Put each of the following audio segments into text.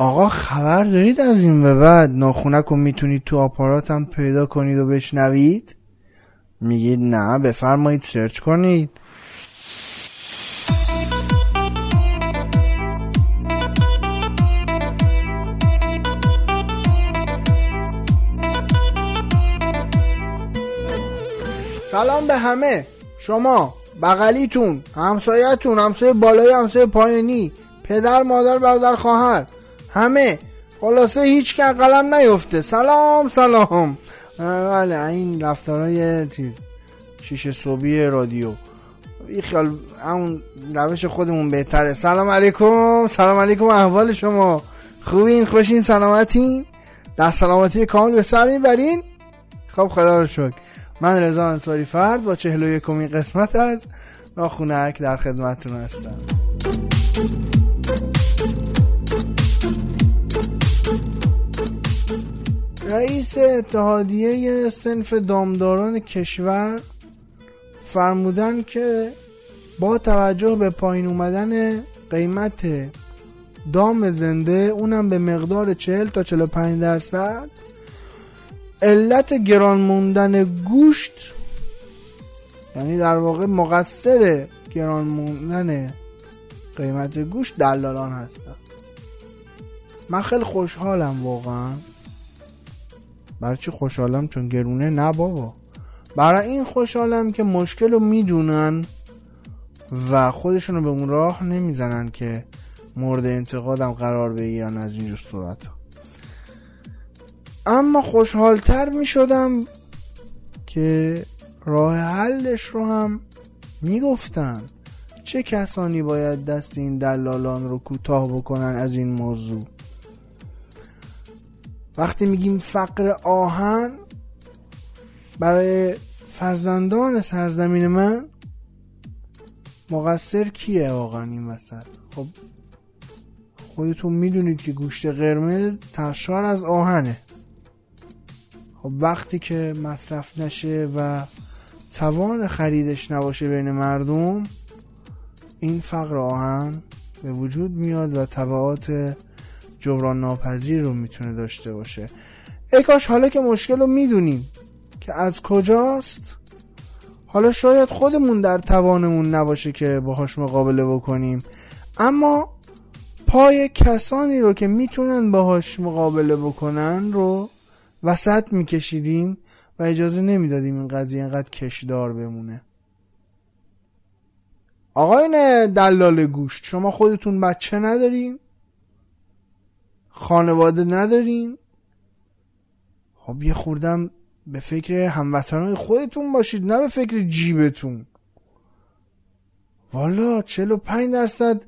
آقا خبر دارید از این به بعد ناخونک رو می‌تونید تو آپارات هم پیدا کنید و بشنوید؟ میگید نه بفرمایید سرچ کنید. سلام به همه. شما بغلیتون همسایتون همسایه بالای همسایه پایینی پدر مادر برادر خواهر. همه. خلاصه هیچ که قلم نیفته. سلام سلام. بله این رفتارهای چیز شیشه صوبی رادیو. این خیال همون روش خودمون بهتره. سلام علیکم سلام علیکم احوال شما. خوبین خوشین سلامتین؟ در سلامتی کامل به سر می‌برین؟ خب خدا رو شکر. من رضا انصاری فرد با چهل و قسمت از ناخونک در خدمتتون هستم. رئیس اتحادیه سنف دامداران کشور فرمودن که با توجه به پایین اومدن قیمت دام زنده اونم به مقدار 40 تا 45 درصد علت گران موندن گوشت یعنی در واقع مقصر گران موندن قیمت گوشت دلالان هستن. من خیلی خوشحالم واقعا. برای چی خوشحالم؟ چون گرونه نه بابا. برای این خوشحالم که مشکل رو می‌دونن و خودشون رو به اون راه نمی‌زنن که مورد انتقادم قرار بگیرن از اینجور صورت. اما خوشحالتر می شدم که راه حلش رو هم می‌گفتن. چه کسانی باید دست این دلالان رو کوتاه بکنن از این موضوع؟ وقتی میگیم فقر آهن برای فرزندان سرزمین من مقصر کیه واقعا این وسط؟ خب خودتون می‌دونید که گوشت قرمز سرشار از آهنه. خب وقتی که مصرف نشه و توان خریدش نباشه بین مردم این فقر آهن به وجود میاد و طبعات جبران ناپذیر رو می‌تونه داشته باشه. ای کاش حالا که مشکل رو می‌دونیم که از کجاست حالا شاید خودمون در توانمون نباشه که باهاش مقابله بکنیم. اما پای کسانی رو که می‌تونن باهاش مقابله بکنن رو وسط میکشیدیم و اجازه نمی‌دادیم این قضیه اینقدر کشدار بمونه. آقاین دلال گوشت شما خودتون بچه ندارین؟ خانواده ندارین خب یه خوردم به فکر هموطنهای خودتون باشید نه به فکر جیبتون. والا 45 درصد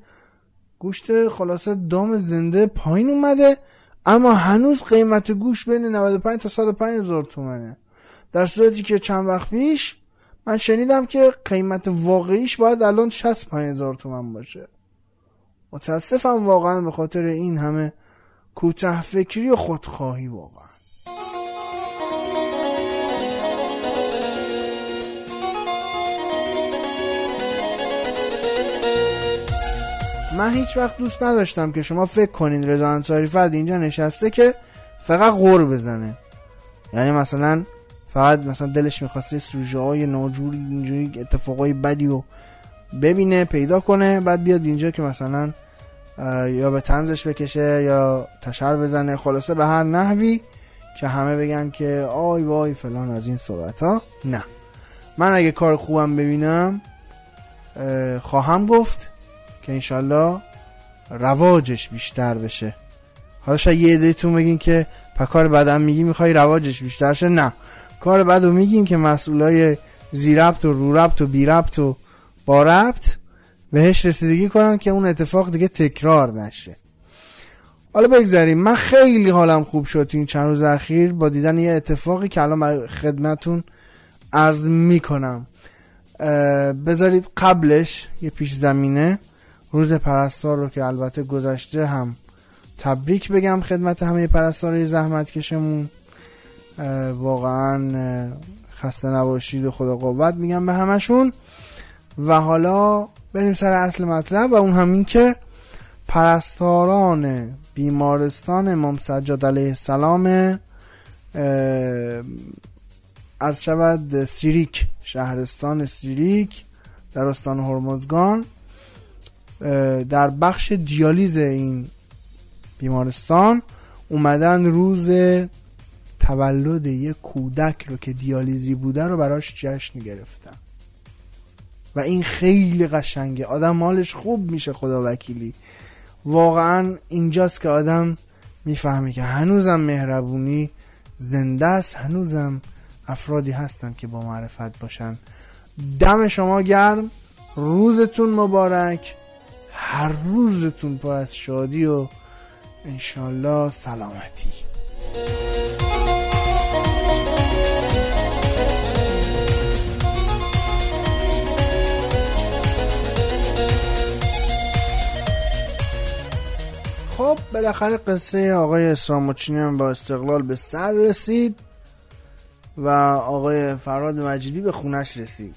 گوشت خلاصه دام زنده پایین اومده اما هنوز قیمت گوش بین 95 تا 105 هزار تومنه. در صورتی که چند وقت پیش من شنیدم که قیمت واقعیش باید الان 65 هزار تومن باشه. متاسفم واقعا به خاطر این همه کوته فکری و خودخواهی واقعا. من هیچ وقت دوست نداشتم که شما فکر کنین رضا انصاری فرد اینجا نشسته که فقط غور بزنه. یعنی مثلا فقط مثلا دلش می‌خواسته سوژه های ناجوری اینجوری اتفاقای بدی و ببینه پیدا کنه بعد بیاد اینجا که مثلا یا به تنزش بکشه یا تشر بزنه. خلاصه به هر نحوی که همه بگن که آی وای فلان از این صحبت ها نه. من اگه کار خوبم ببینم خواهم گفت که انشالله رواجش بیشتر بشه. حالا شاید یه عدهتون بگین که کار بدم میگی می‌خوای رواجش بیشتر شه؟ نه. کار بد رو میگیم که مسئولای زیربط و رو ربط و بی ربط و با ربط بهش رسیدگی کنن که اون اتفاق دیگه تکرار نشه. حالا بگذاریم. من خیلی حالم خوب شد این چند روز اخیر. با دیدن یه اتفاقی که الان خدمتون عرض می‌کنم. بذارید قبلش یه پیش زمینه. روز پرستار رو که البته گذشته هم تبریک بگم خدمت همه پرستارای زحمت کشمون. واقعا خسته نباشید و خدا قوت. میگم به همشون. و حالا بریم سر اصل مطلب و اون همین که پرستاران بیمارستان امام سجاد علیه السلام از شود سیریک شهرستان سیریک در استان هرمزگان در بخش دیالیز این بیمارستان اومدن روز تولد یک کودک رو که دیالیزی بوده رو براش جشن گرفتن. و این خیلی قشنگه. آدم مالش خوب میشه خدا وکیلی. واقعا اینجاست که آدم می‌فهمه که هنوزم مهربونی زنده است هنوزم افرادی هستن که با معرفت باشن. دم شما گرم روزتون مبارک هر روزتون پر از شادی و انشالله سلامتی. خب بالاخره قصه آقای اسلام هم با استقلال به سر رسید و آقای فراد مجیدی به خونش رسید.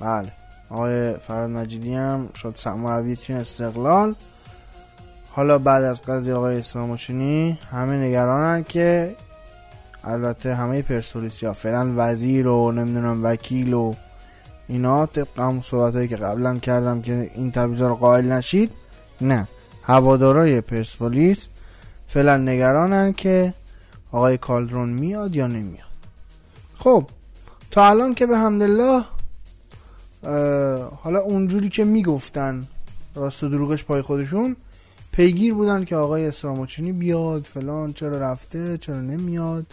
بله آقای فراد مجیدی هم شد مربی تیم استقلال. حالا بعد از قضیه آقای اسلام همه نگرانن که البته همه پرسولیسی ها فعلا وزیر و نمی‌دونم وکیل و اینا طبق همون صحبت هایی که قبلا کردم که این تبیزا رو قائل نشید نه. هوادارای پرسپولیس فعلا نگرانن که آقای کالدرون میاد یا نمیاد. خب تا الان که به حمدالله حالا اونجوری که می‌گفتن راست و دروغش پای خودشون پیگیر بودن که آقای اسراموچینی بیاد فلان چرا رفته چرا نمیاد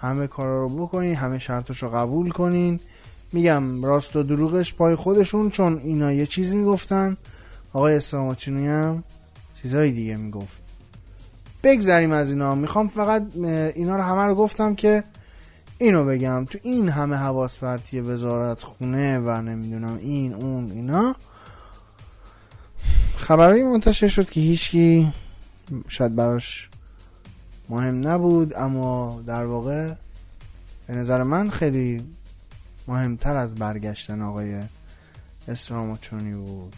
همه کارا رو بکنین همه شرطش رو قبول کنین. میگم راست و دروغش پای خودشون چون اینا یه چیز می‌گفتن. آقای اسراموچینی هم چیزهای دیگه می‌گفت. بگذریم از اینا. می‌خوام فقط اینا رو همه رو گفتم که اینو بگم. تو این همه حواس پرتی وزارت خونه و نمی‌دونم این اون اینا خبرهایی منتشر شد که هیچکی شاید براش مهم نبود اما در واقع به نظر من خیلی مهمتر از برگشتن آقای اسلام چونی بود.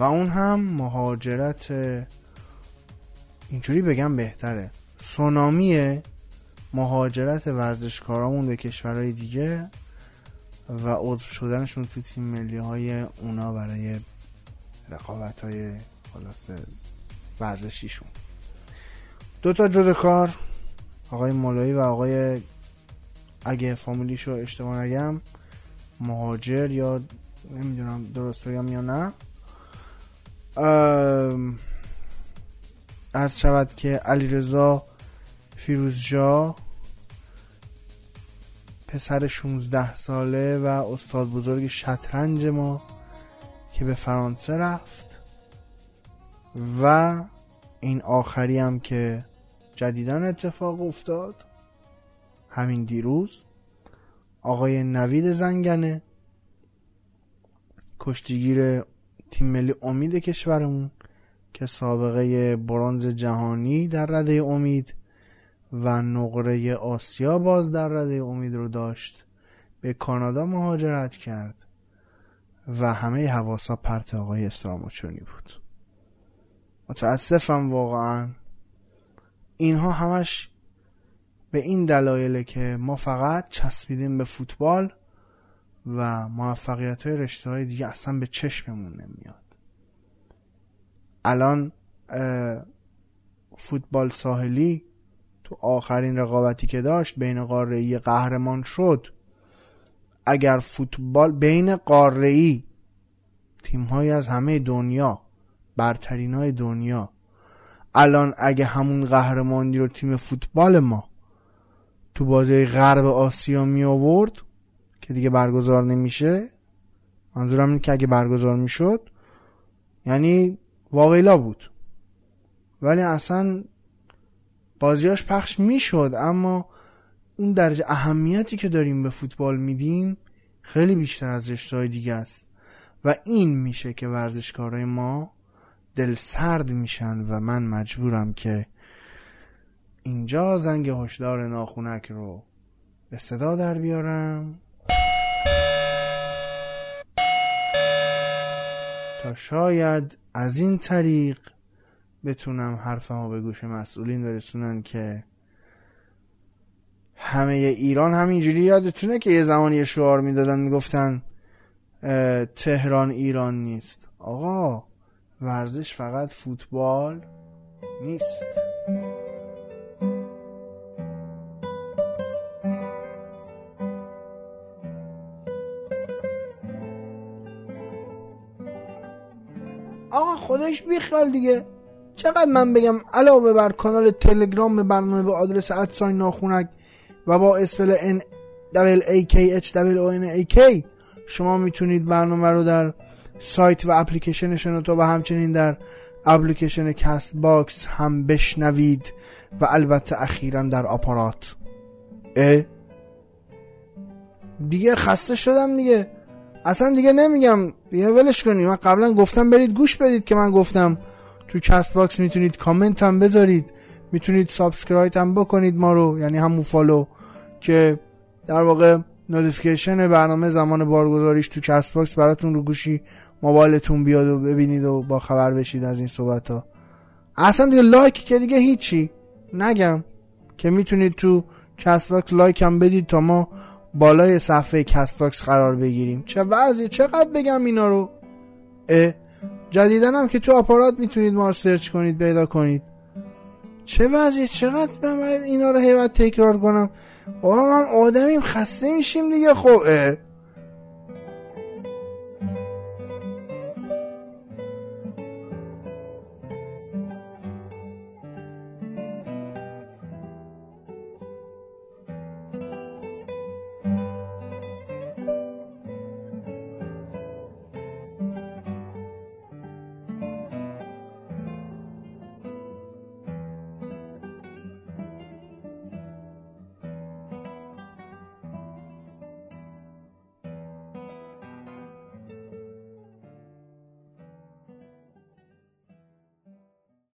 و اون هم مهاجرت اینجوری بگم بهتره سونامی مهاجرت ورزشکارامون به کشورهای دیگه و عضو شدنشون تو تیم ملی های اونا برای رقابت های خلاص ورزشیشون. دو تا جد کار آقای مولایی و آقای اگه فامیلیشو اشتباه نگم مهاجر یا نمی‌دونم درست بگم یا نه. عرض شود که علیرضا فیروزجا پسر 16 ساله و استاد بزرگ شطرنج ما که به فرانسه رفت و این آخری هم که جدیدن اتفاق افتاد همین دیروز آقای نوید زنگنه کشتیگیر تیم ملی امید کشورمون که سابقه برانز جهانی در رده امید و نقره آسیا باز در رده امید رو داشت. به کانادا مهاجرت کرد و همه حواسا پرت آقای استراموچونی بود. متاسفم واقعا. اینها همش به این دلایله که ما فقط چسبیدیم به فوتبال و موفقیت های رشته های دیگه اصلا به چشممون نمیاد. الان فوتبال ساحلی تو آخرین رقابتی که داشت بین قاره قهرمان شد. اگر فوتبال بین قاره ای تیم های از همه دنیا برترین های دنیا الان اگه همون قهرمانی رو تیم فوتبال ما تو بازی غرب آسیا می آورد که دیگه برگزار نمیشه. منظورم اینه که اگه برگزار می‌شد یعنی واویلا بود. ولی اصلا بازیاش پخش می‌شد اما اون درجه اهمیتی که داریم به فوتبال میدیم خیلی بیشتر از رشته دیگه است. و این میشه که ورزشکارای ما دل سرد میشن و من مجبورم که اینجا زنگ هشدار ناخونک رو به صدا در بیارم. تا شاید از این طریق بتونم حرفمو به گوش مسئولین برسونن که همه ایران همینجوری یادتونه که یه زمانی یه شعار می‌دادن می‌گفتن تهران ایران نیست. آقا ورزش فقط فوتبال نیست. آقا خودش بیخیال دیگه. چقدر من بگم علاوه بر کانال تلگرام به برنامه به آدرس at sign ناخونک و با spell N double A K H double K شما می‌تونید برنامه رو در سایت و اپلیکیشن شنوتو و همچنین در اپلیکیشن کست باکس هم بشنوید و البته اخیرا در آپارات. اه؟ دیگه خسته شدم دیگه. اصلا دیگه نمیگم دیگه ولش کنید. من قبلا گفتم برید گوش بدید که من گفتم. تو کست باکس می‌تونید کامنت هم بذارید. می‌تونید subscribe هم بکنید ما رو یعنی همون follow که در واقع notification برنامه زمان بارگذاریش تو کست باکس براتون رو گوشی موبایلتون بیاد و ببینید و با خبر بشید از این صحبت ها اصلا دیگه like که دیگه هیچی. نگم که می‌تونید تو کست باکس like هم بدید تا ما بالای صفحه کست باکس قرار بگیریم. چه وضعی؟ چقدر بگم اینا رو؟ جدیدن هم که تو آپارات می‌تونید ما رو سرچ کنید پیدا کنید. چه وضعی؟ چقدر من اینا رو هیوت تکرار کنم؟ آقا من آدمیم خسته میشیم دیگه خب